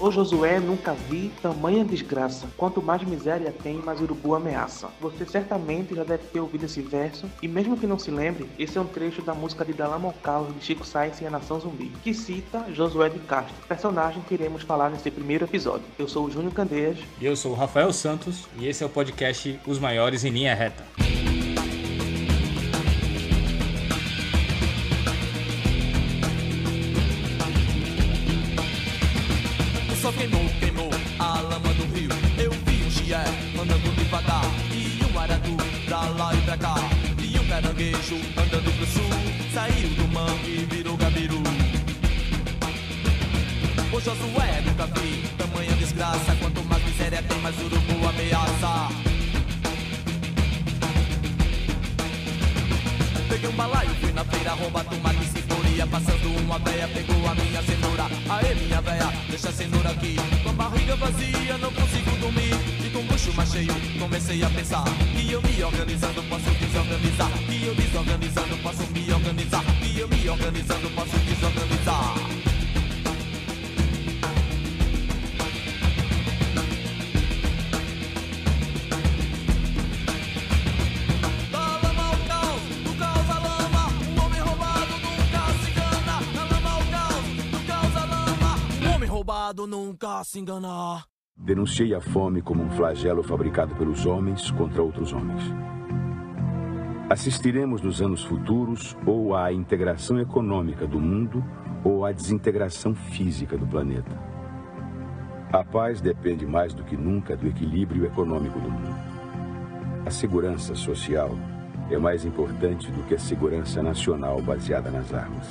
Ô Josué, nunca vi tamanha desgraça. Quanto mais miséria tem, mais urubu ameaça. Você certamente já deve ter ouvido esse verso, e mesmo que não se lembre, esse é um trecho da música de Dalama Caos de Chico Sainz e a Nação Zumbi, que cita Josué de Castro, personagem que iremos falar nesse primeiro episódio. Eu sou o Júnior Candeias. E eu sou o Rafael Santos, e esse é o podcast Os Maiores em Linha Reta. Caranguejo andando pro sul, saiu do mangue virou gabiru. O Josué nunca vi tamanha desgraça, quanto mais miséria tem, mais urubu ameaça. Peguei um balaio, fui na feira, rouba tomate ceboria Passando uma véia, pegou a minha cenoura. Aê minha véia, deixa a cenoura aqui. Com a barriga vazia, não consigo dormir. E com o bucho mais cheio, comecei a pensar Que eu me organizando posso desorganizar. Que eu desorganizando posso me organizar. Que eu me organizando posso desorganizar nunca se enganar. Denunciei a fome como um flagelo fabricado pelos homens contra outros homens. Assistiremos nos anos futuros ou à integração econômica do mundo ou à desintegração física do planeta. A paz depende mais do que nunca do equilíbrio econômico do mundo. A segurança social é mais importante do que a segurança nacional baseada nas armas.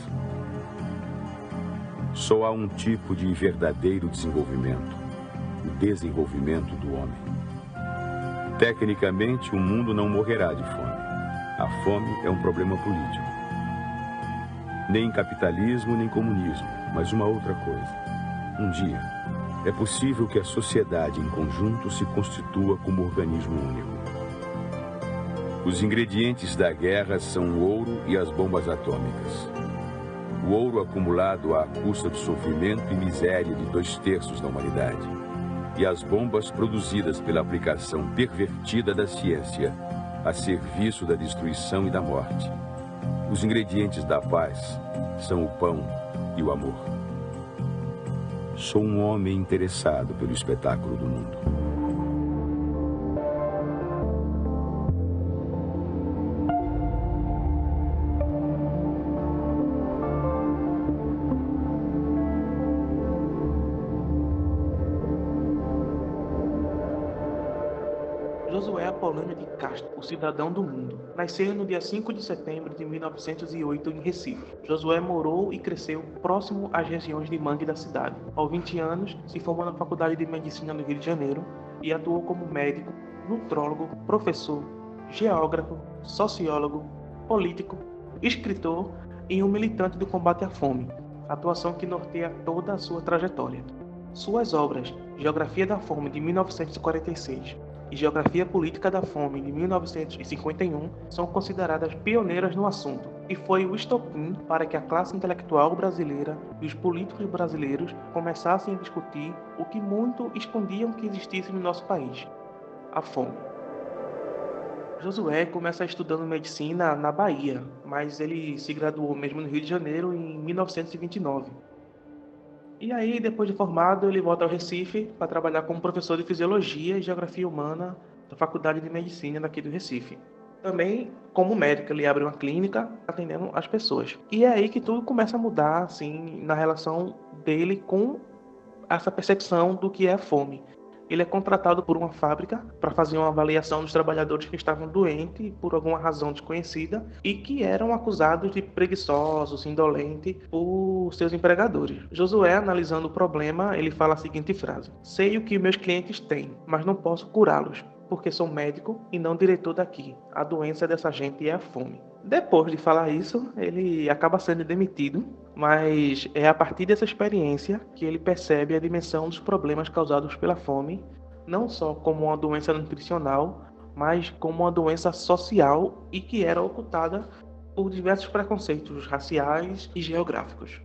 Só há um tipo de verdadeiro desenvolvimento: o desenvolvimento do homem. Tecnicamente, o mundo não morrerá de fome. A fome é um problema político. Nem capitalismo, nem comunismo, mas uma outra coisa. Um dia, é possível que a sociedade em conjunto se constitua como organismo único. Os ingredientes da guerra são o ouro e as bombas atômicas o ouro acumulado à custa do sofrimento e miséria de dois terços da humanidade, e as bombas produzidas pela aplicação pervertida da ciência a serviço da destruição e da morte. Os ingredientes da paz são o pão e o amor. Sou um homem interessado pelo espetáculo do mundo. O cidadão do mundo. Nasceu no dia 5 de setembro de 1908 em Recife. Josué morou e cresceu próximo às regiões de mangue da cidade. Aos 20 anos, se formou na Faculdade de Medicina no Rio de Janeiro e atuou como médico, nutrólogo, professor, geógrafo, sociólogo, político, escritor e um militante do combate à fome, atuação que norteia toda a sua trajetória. Suas obras Geografia da Fome de 1946 e Geografia Política da Fome de 1951 são consideradas pioneiras no assunto e foi o estopim para que a classe intelectual brasileira e os políticos brasileiros começassem a discutir o que muito escondiam que existisse no nosso país: a fome. Josué começa estudando medicina na Bahia, mas ele se graduou mesmo no Rio de Janeiro em 1929 e aí, depois de formado, ele volta ao Recife para trabalhar como professor de Fisiologia e Geografia Humana da Faculdade de Medicina daqui do Recife. Também, como médico, ele abre uma clínica atendendo as pessoas. E é aí que tudo começa a mudar, assim, na relação dele com essa percepção do que é fome ele é contratado por uma fábrica para fazer uma avaliação dos trabalhadores que estavam doentes por alguma razão desconhecida e que eram acusados de preguiçosos, indolentes por seus empregadores. Josué, analisando o problema, ele fala a seguinte frase: Sei o que meus clientes têm, mas não posso curá-los, porque sou médico e não diretor daqui. A doença dessa gente é a fome. Depois de falar isso, ele acaba sendo demitido, mas é a partir dessa experiência que ele percebe a dimensão dos problemas causados pela fome, não só como uma doença nutricional, mas como uma doença social e que era ocultada por diversos preconceitos raciais e geográficos.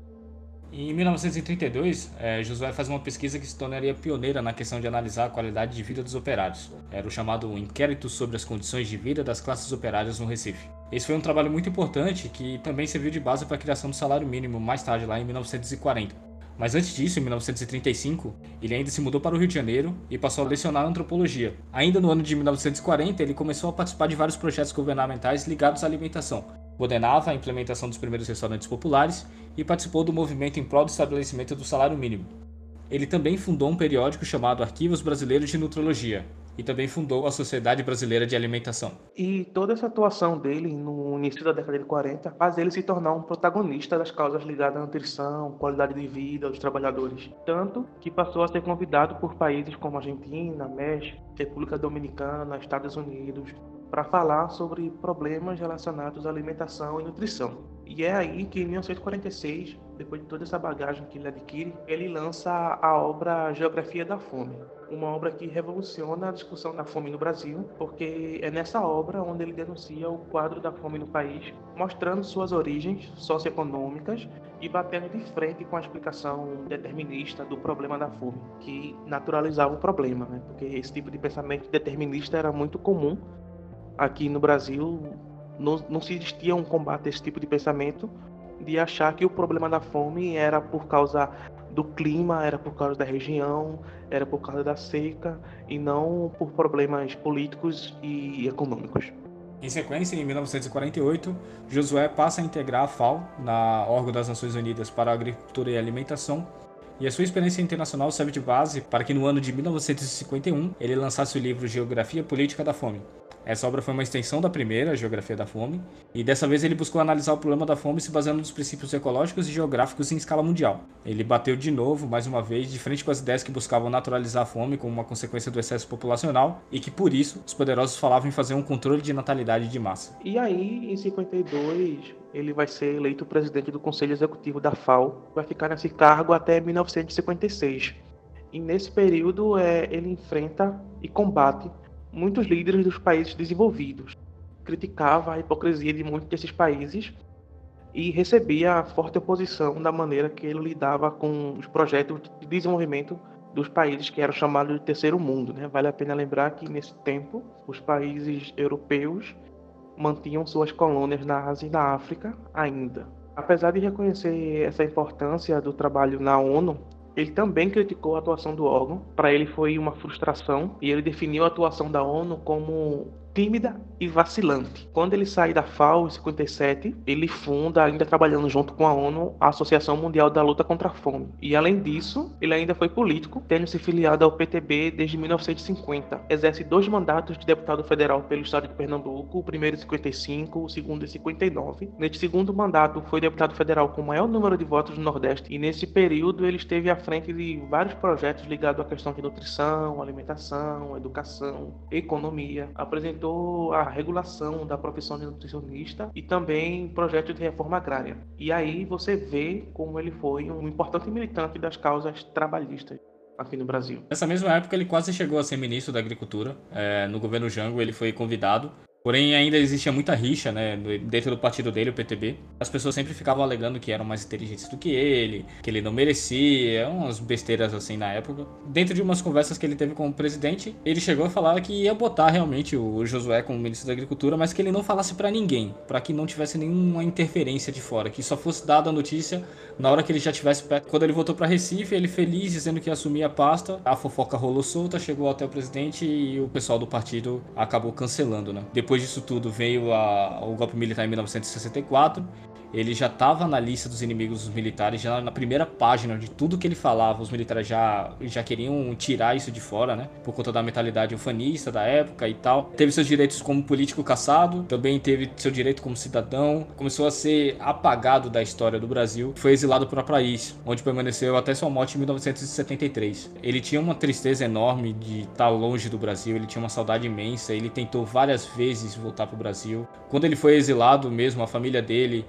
Em 1932, é, Josué faz uma pesquisa que se tornaria pioneira na questão de analisar a qualidade de vida dos operários. Era o chamado Inquérito sobre as Condições de Vida das Classes Operárias no Recife. Esse foi um trabalho muito importante que também serviu de base para a criação do salário mínimo mais tarde, lá em 1940. Mas antes disso, em 1935, ele ainda se mudou para o Rio de Janeiro e passou a lecionar antropologia. Ainda no ano de 1940, ele começou a participar de vários projetos governamentais ligados à alimentação. Coordenava a implementação dos primeiros restaurantes populares e participou do movimento em prol do estabelecimento do salário mínimo. Ele também fundou um periódico chamado Arquivos Brasileiros de Nutrologia, e também fundou a Sociedade Brasileira de Alimentação. E toda essa atuação dele no início da década de 40 faz ele se tornar um protagonista das causas ligadas à nutrição, qualidade de vida dos trabalhadores. Tanto que passou a ser convidado por países como Argentina, México, República Dominicana, Estados Unidos, para falar sobre problemas relacionados à alimentação e nutrição. E é aí que, em 1946, depois de toda essa bagagem que ele adquire, ele lança a obra Geografia da Fome, uma obra que revoluciona a discussão da fome no Brasil, porque é nessa obra onde ele denuncia o quadro da fome no país, mostrando suas origens socioeconômicas e batendo de frente com a explicação determinista do problema da fome, que naturalizava o problema, né? porque esse tipo de pensamento determinista era muito comum aqui no Brasil não, não se existia um combate a esse tipo de pensamento de achar que o problema da fome era por causa do clima, era por causa da região, era por causa da seca e não por problemas políticos e econômicos. Em sequência, em 1948, Josué passa a integrar a FAO, na órgão das Nações Unidas para a Agricultura e Alimentação, e a sua experiência internacional serve de base para que no ano de 1951 ele lançasse o livro Geografia Política da Fome, essa obra foi uma extensão da primeira, Geografia da Fome, e dessa vez ele buscou analisar o problema da fome se baseando nos princípios ecológicos e geográficos em escala mundial. Ele bateu de novo, mais uma vez, de frente com as ideias que buscavam naturalizar a fome como uma consequência do excesso populacional e que, por isso, os poderosos falavam em fazer um controle de natalidade de massa. E aí, em 52, ele vai ser eleito presidente do Conselho Executivo da FAO, vai ficar nesse cargo até 1956. E nesse período, é, ele enfrenta e combate muitos líderes dos países desenvolvidos. Criticava a hipocrisia de muitos desses países e recebia a forte oposição da maneira que ele lidava com os projetos de desenvolvimento dos países que eram chamados de terceiro mundo. Né? Vale a pena lembrar que nesse tempo os países europeus mantinham suas colônias na Ásia e na África ainda. Apesar de reconhecer essa importância do trabalho na ONU, ele também criticou a atuação do órgão. Para ele foi uma frustração e ele definiu a atuação da ONU como tímida e vacilante. Quando ele sai da FAO em 57, ele funda, ainda trabalhando junto com a ONU, a Associação Mundial da Luta contra a Fome. E além disso, ele ainda foi político, tendo se filiado ao PTB desde 1950. Exerce dois mandatos de deputado federal pelo estado de Pernambuco, o primeiro em 55, o segundo em 59. Neste segundo mandato, foi deputado federal com o maior número de votos no Nordeste, e nesse período ele esteve à frente de vários projetos ligados à questão de nutrição, alimentação, educação, economia. Apresentou implementou a regulação da profissão de nutricionista e também projetos de reforma agrária. E aí você vê como ele foi um importante militante das causas trabalhistas aqui no Brasil. Nessa mesma época, ele quase chegou a ser ministro da Agricultura. É, no governo Jango, ele foi convidado Porém, ainda existia muita rixa, né, dentro do partido dele, o PTB. As pessoas sempre ficavam alegando que eram mais inteligentes do que ele, que ele não merecia, umas besteiras assim na época. Dentro de umas conversas que ele teve com o presidente, ele chegou a falar que ia botar realmente o Josué como ministro da Agricultura, mas que ele não falasse para ninguém, para que não tivesse nenhuma interferência de fora, que só fosse dada a notícia na hora que ele já tivesse perto. Quando ele voltou para Recife, ele feliz dizendo que ia assumir a pasta, a fofoca rolou solta, chegou até o presidente e o pessoal do partido acabou cancelando, né? Depois disso tudo veio a, o golpe militar em 1964 ele já estava na lista dos inimigos dos militares, já na primeira página de tudo que ele falava, os militares já, já queriam tirar isso de fora, né? Por conta da mentalidade ufanista da época e tal. Teve seus direitos como político caçado, também teve seu direito como cidadão, começou a ser apagado da história do Brasil, foi exilado para o país, onde permaneceu até sua morte em 1973. Ele tinha uma tristeza enorme de estar longe do Brasil, ele tinha uma saudade imensa, ele tentou várias vezes voltar para o Brasil. Quando ele foi exilado mesmo, a família dele.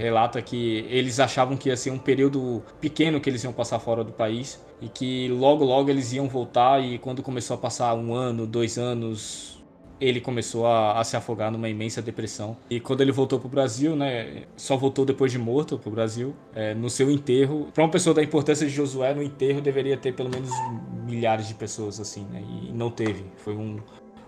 Relata que eles achavam que ia ser um período pequeno que eles iam passar fora do país e que logo logo eles iam voltar e quando começou a passar um ano, dois anos, ele começou a, a se afogar numa imensa depressão. E quando ele voltou pro Brasil, né, só voltou depois de morto pro Brasil, é, no seu enterro, para uma pessoa da importância de Josué, no enterro deveria ter pelo menos milhares de pessoas assim, né, e não teve. Foi um,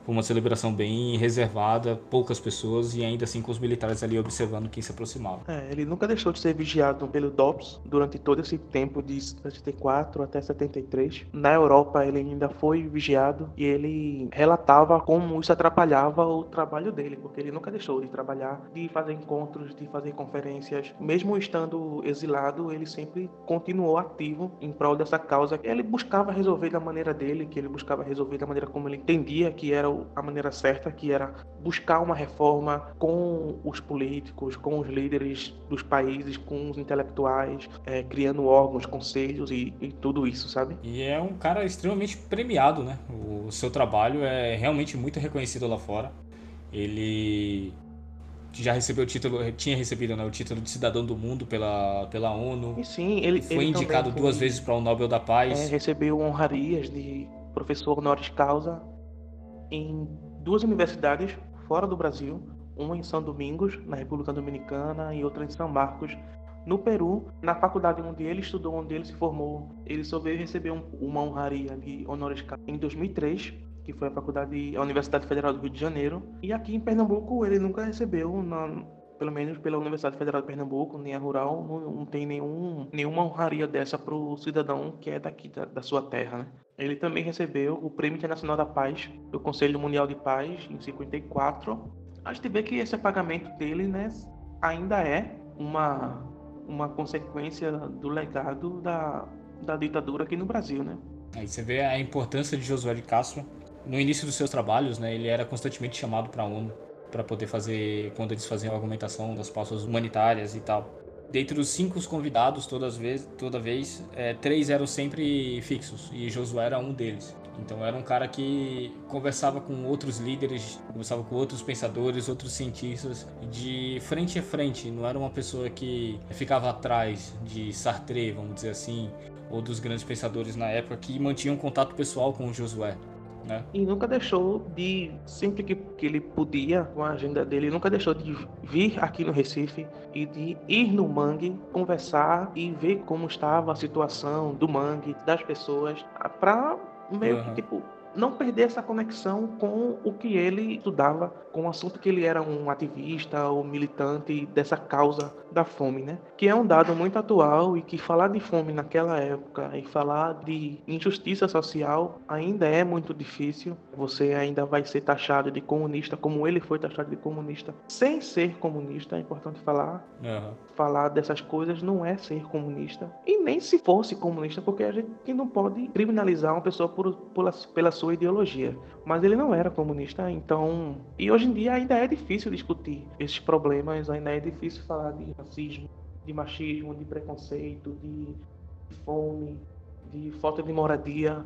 uma celebração bem reservada, poucas pessoas e ainda assim com os militares ali observando quem se aproximava. É, ele nunca deixou de ser vigiado pelo DOPS durante todo esse tempo de 74 até 73. Na Europa ele ainda foi vigiado e ele relatava como isso atrapalhava o trabalho dele, porque ele nunca deixou de trabalhar, de fazer encontros, de fazer conferências. Mesmo estando exilado, ele sempre continuou ativo em prol dessa causa. Ele buscava resolver da maneira dele, que ele buscava resolver da maneira como ele entendia que era a maneira certa, que era buscar uma reforma com os políticos, com os líderes dos países, com os intelectuais, é, criando órgãos, conselhos e, e, tudo isso, sabe? E é um cara extremamente premiado, né? O seu trabalho é realmente muito reconhecido lá fora. Ele já recebeu o título, tinha recebido né, o título de cidadão do mundo pela, pela ONU. E sim, ele foi ele indicado foi, duas vezes para o Nobel da Paz. É, recebeu honrarias de professor honoris causa em duas universidades fora do Brasil, uma em São Domingos, na República Dominicana, e outra em São Marcos, no Peru. Na faculdade onde ele estudou, onde ele se formou, ele só veio receber um, uma honraria de honoris causa em 2003, que foi a faculdade, a Universidade Federal do Rio de Janeiro. E aqui em Pernambuco ele nunca recebeu, na, pelo menos pela Universidade Federal de Pernambuco, nem a Rural, não, não tem nenhum, nenhuma honraria dessa para o cidadão que é daqui da, da sua terra, né? Ele também recebeu o Prêmio Internacional da Paz do Conselho Mundial de Paz em 54. A gente vê que esse pagamento dele, né, ainda é uma uma consequência do legado da, da ditadura aqui no Brasil, né? Aí você vê a importância de Josué de Castro. No início dos seus trabalhos, né, ele era constantemente chamado para a ONU para poder fazer quando eles faziam a argumentação das pausas humanitárias e tal. Dentre os cinco convidados, todas vez, toda vez, é, três eram sempre fixos e Josué era um deles. Então era um cara que conversava com outros líderes, conversava com outros pensadores, outros cientistas de frente a frente. Não era uma pessoa que ficava atrás de Sartre, vamos dizer assim, ou dos grandes pensadores na época que mantinham contato pessoal com Josué. Né? E nunca deixou de, sempre que, que ele podia, com a agenda dele, nunca deixou de vir aqui no Recife e de ir no mangue, conversar e ver como estava a situação do mangue, das pessoas, para meio uhum. que tipo não perder essa conexão com o que ele estudava, com o assunto que ele era um ativista ou militante dessa causa da fome, né? Que é um dado muito atual e que falar de fome naquela época e falar de injustiça social ainda é muito difícil. Você ainda vai ser taxado de comunista, como ele foi taxado de comunista, sem ser comunista, é importante falar. Uhum. Falar dessas coisas não é ser comunista. E nem se fosse comunista, porque a gente não pode criminalizar uma pessoa por, por, pela sua sua ideologia. Mas ele não era comunista, então. E hoje em dia ainda é difícil discutir esses problemas, ainda é difícil falar de racismo, de machismo, de preconceito, de fome, de falta de moradia,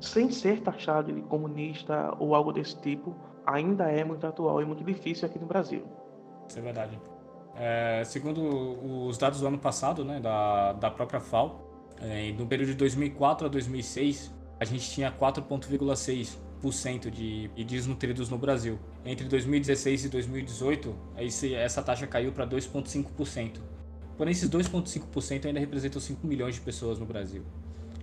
sem ser taxado de comunista ou algo desse tipo, ainda é muito atual e muito difícil aqui no Brasil. Isso é verdade. É, segundo os dados do ano passado, né, da, da própria FAO, é, no período de 2004 a 2006, a gente tinha 4,6% de, de desnutridos no Brasil. Entre 2016 e 2018, esse, essa taxa caiu para 2,5%. Porém, esses 2,5% ainda representam 5 milhões de pessoas no Brasil.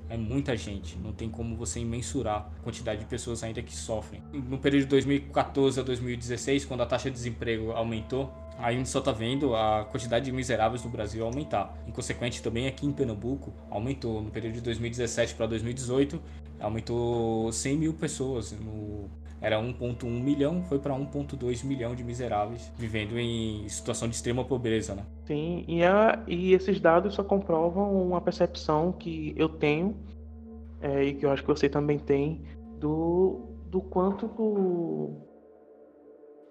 É muita gente, não tem como você mensurar a quantidade de pessoas ainda que sofrem. No período de 2014 a 2016, quando a taxa de desemprego aumentou, a gente só está vendo a quantidade de miseráveis no Brasil aumentar. Em consequente, também aqui em Pernambuco aumentou. No período de 2017 para 2018, aumentou 100 mil pessoas. No, era 1,1 milhão, foi para 1,2 milhão de miseráveis vivendo em situação de extrema pobreza, né? Sim, e, a, e esses dados só comprovam uma percepção que eu tenho é, e que eu acho que você também tem do, do quanto do,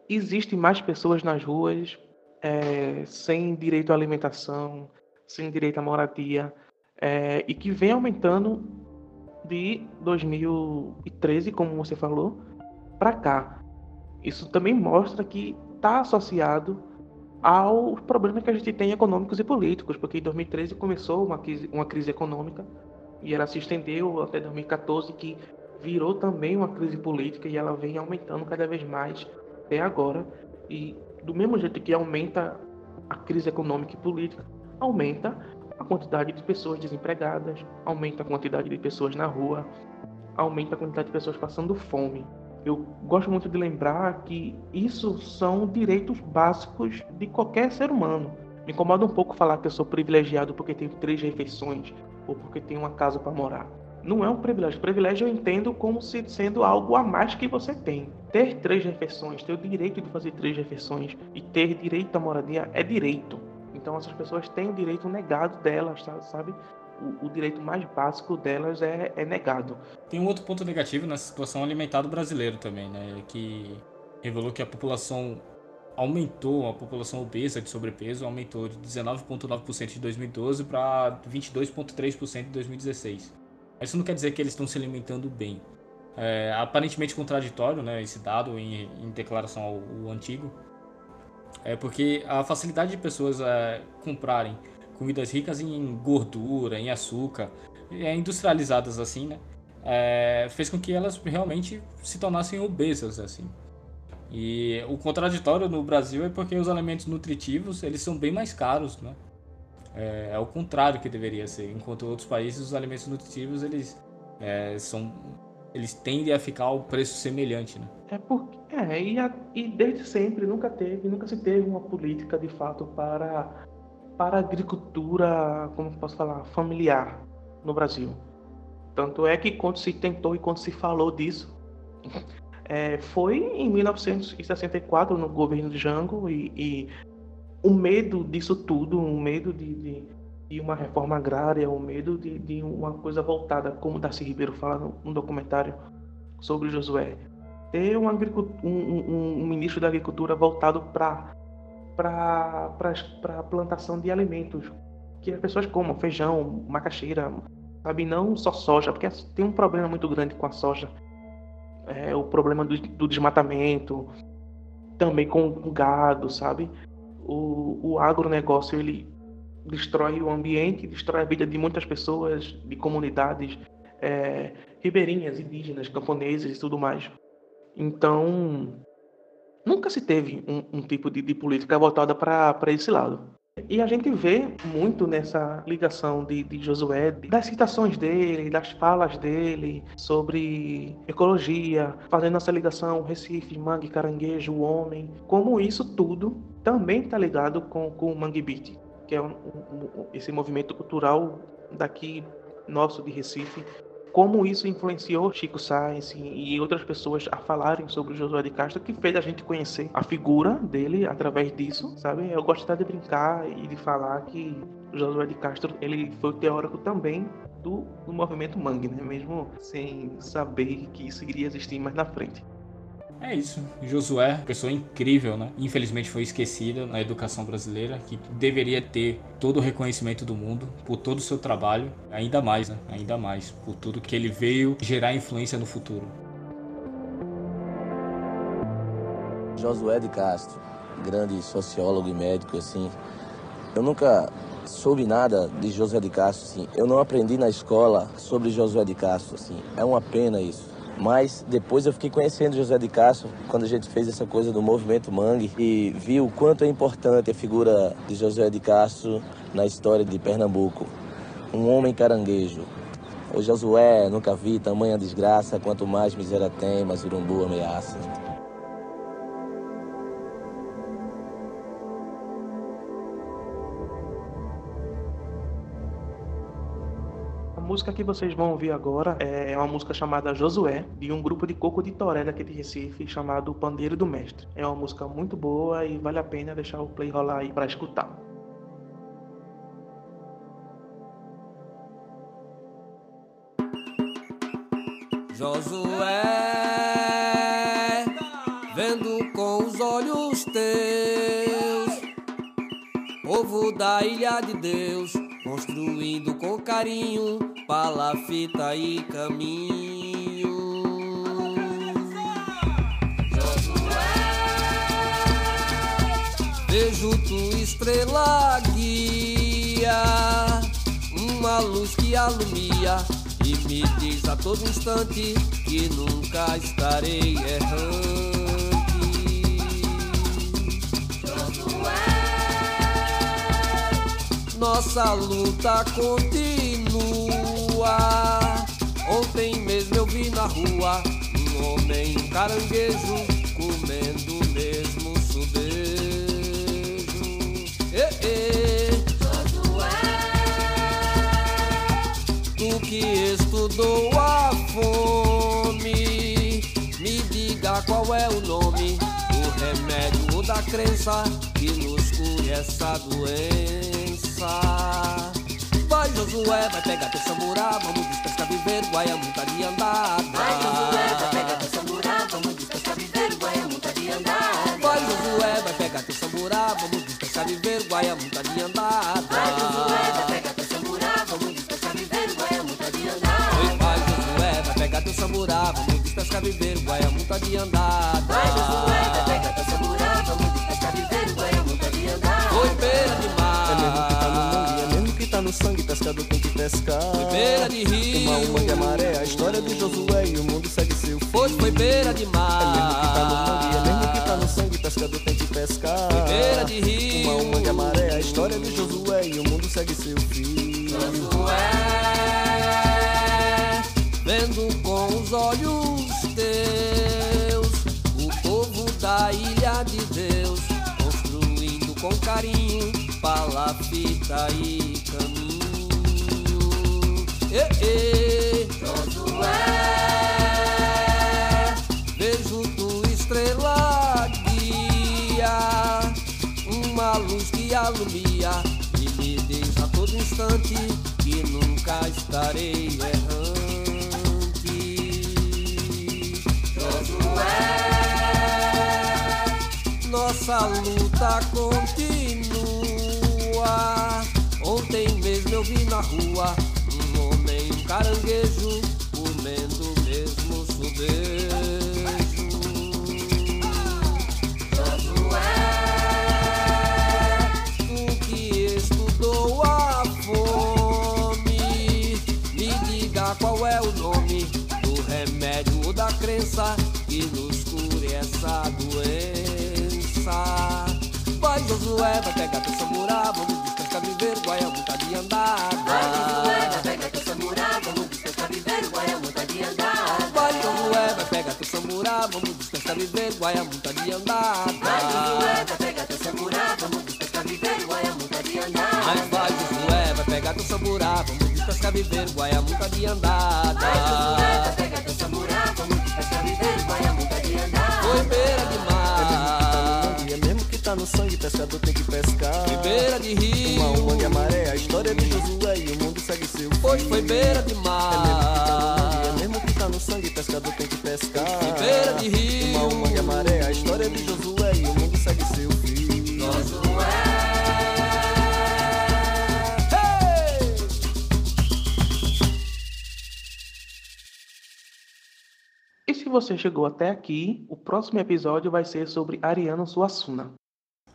existem mais pessoas nas ruas é, sem direito à alimentação, sem direito à moradia, é, e que vem aumentando de 2013, como você falou, para cá. Isso também mostra que está associado aos problemas que a gente tem econômicos e políticos, porque em 2013 começou uma crise, uma crise econômica e ela se estendeu até 2014, que virou também uma crise política e ela vem aumentando cada vez mais até agora. E do mesmo jeito que aumenta a crise econômica e política, aumenta a quantidade de pessoas desempregadas, aumenta a quantidade de pessoas na rua, aumenta a quantidade de pessoas passando fome. Eu gosto muito de lembrar que isso são direitos básicos de qualquer ser humano. Me incomoda um pouco falar que eu sou privilegiado porque tenho três refeições ou porque tenho uma casa para morar. Não é um privilégio. Privilégio eu entendo como se sendo algo a mais que você tem. Ter três refeições, ter o direito de fazer três refeições e ter direito à moradia é direito. Então essas pessoas têm o direito negado delas, sabe? O, o direito mais básico delas é, é, negado. Tem um outro ponto negativo nessa situação alimentar do brasileiro também, né? Que revelou que a população aumentou, a população obesa de sobrepeso aumentou de 19,9% de 2012 para 22,3% de 2016. Isso não quer dizer que eles estão se alimentando bem. É aparentemente contraditório, né, esse dado em, em declaração ao, ao, antigo, é porque a facilidade de pessoas é, comprarem comidas ricas em gordura, em açúcar, é, industrializadas assim, né, é, fez com que elas realmente se tornassem obesas assim. E o contraditório no Brasil é porque os alimentos nutritivos eles são bem mais caros, né? É, é o contrário que deveria ser. Enquanto outros países, os alimentos nutritivos, eles é, são eles tendem a ficar ao preço semelhante, né? É porque é, e, a, e desde sempre nunca teve, nunca se teve uma política de fato para para agricultura, como posso falar, familiar no Brasil. Tanto é que quando se tentou e quando se falou disso, é, foi em 1964 no governo de Jango e, e o medo disso tudo, o medo de, de, de uma reforma agrária, o medo de, de, uma coisa voltada, como Darcy Ribeiro fala no, no documentário sobre Josué, ter um, um, um, um ministro da Agricultura voltado para para plantação de alimentos que as pessoas comam, feijão, macaxeira, sabe? Não só soja, porque tem um problema muito grande com a soja. É, o problema do, do desmatamento, também com o gado, sabe? O, o agronegócio ele destrói o ambiente, destrói a vida de muitas pessoas, de comunidades é, ribeirinhas, indígenas, camponeses e tudo mais. Então, nunca se teve um, um tipo de, de, política voltada para esse lado. E a gente vê muito nessa ligação de, de Josué, das citações dele, das falas dele sobre ecologia, fazendo essa ligação Recife, Mangue, Caranguejo, Homem, como isso tudo também está ligado com, com o Mangue Beat, que é um, um, esse movimento cultural daqui nosso de Recife, como isso influenciou Chico Sainz e outras pessoas a falarem sobre Josué de Castro, que fez a gente conhecer a figura dele através disso, sabe? Eu gosto de brincar e de falar que Josué de Castro ele foi teórico também do, do movimento Mangue, né? Mesmo sem saber que isso iria existir mais na frente. É isso. Josué, pessoa incrível, né? Infelizmente foi esquecida na educação brasileira, que deveria ter todo o reconhecimento do mundo por todo o seu trabalho, ainda mais, né? Ainda mais, por tudo que ele veio gerar influência no futuro. Josué de Castro, grande sociólogo e médico, assim. Eu nunca soube nada de Josué de Castro, assim. Eu não aprendi na escola sobre Josué de Castro, assim. É uma pena isso. Mas depois eu fiquei conhecendo José de Castro quando a gente fez essa coisa do movimento Mangue e vi o quanto é importante a figura de José de Castro na história de Pernambuco. Um homem caranguejo. O Josué nunca vi tamanha desgraça, quanto mais miséria tem, mais urumbu ameaça. Música que vocês vão ouvir agora é uma música chamada Josué, de um grupo de coco de toré daqui de Recife, chamado Pandeiro do Mestre. É uma música muito boa e vale a pena deixar o play rolar aí para escutar. Josué, vendo com os olhos teus, povo da ilha de Deus construindo com carinho palafita e caminho. Vejo tu estrela guia, uma luz que alumia E me diz a todo instante que nunca estarei errante. Nossa luta continua. Ontem mesmo eu vi na rua um homem, caranguejo, comendo o mesmo subejo. Eh, eh. Tu que estudou a fome, me diga qual é o nome do remédio da crença que nos cure essa doença. Vai Josué, vai pegar teu samburá, vamos descascar viver, guaiamuta de andar. Vai Josué, vai pegar teu samburá, vamos descansar viver, guaiamuta de andar. Vai Josué, vai pegar teu samburá, vamos descansar viver, guaiamuta de andar. Vai Josué, vai pegar teu samburá, vamos descansar viver, guaiamuta de andar. Vai Josué, vai pegar teu samburá, vamos descascar viver, guaiamuta de andar. No sangue, pescador tem que pescar. Foi beira de rio. Uma, uma e a maré, a história de Josué e o mundo segue seu fim. Hoje foi beira de É mesmo que tá no mangue, é mar. mesmo que tá no sangue, pescador tem que pescar. Foi beira de rio. Uma, uma e a maré, a história de Josué e o mundo segue seu fim. Josué, vendo com os olhos teus o povo da ilha de Deus, construindo com carinho palafita e. Eh. Josué, vejo tua estrela guia, uma luz que alumia e me diz a todo instante que nunca estarei errante. Josué, nossa luta continua. Ontem mesmo eu vi na rua caranguejo, comendo mesmo subejo. Tu que estudou a fome, me diga qual é o nome do remédio ou da crença que nos cure essa doença. Vai Josué, vai pegar viver, guaiamuta de andar. Vai Josué, vai pegar teu samburá, vamos descansar viver, guaiamuta de andar. Mas vai Josué, vai pegar teu samburá, vamos descansar viver, guaiamuta de andar. Vai vai pegar teu samburá, vamos descansar viver, guaiamuta de andar. Foi beira de mar, E é mesmo que tá no sangue, pescador tem que pescar. foi beira de rio, Uma, uma e a maré, a história de Josué e o mundo segue seu hoje foi beira de É mesmo que tá é mar. mesmo que tá no sangue, pescador tem que pescar. Foi beira de rio, se você chegou até aqui, o próximo episódio vai ser sobre Ariano Suassuna.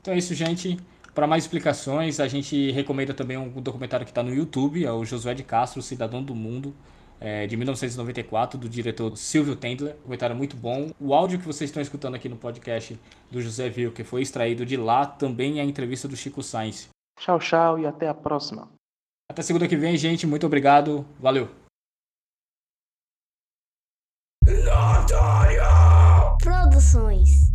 Então é isso, gente. Para mais explicações, a gente recomenda também um documentário que está no YouTube, é o Josué de Castro, Cidadão do Mundo, é, de 1994, do diretor Silvio Tendler. Um documentário muito bom. O áudio que vocês estão escutando aqui no podcast do José Vil, que foi extraído de lá, também é a entrevista do Chico Sainz. Tchau, tchau e até a próxima. Até segunda que vem, gente. Muito obrigado. Valeu! Produções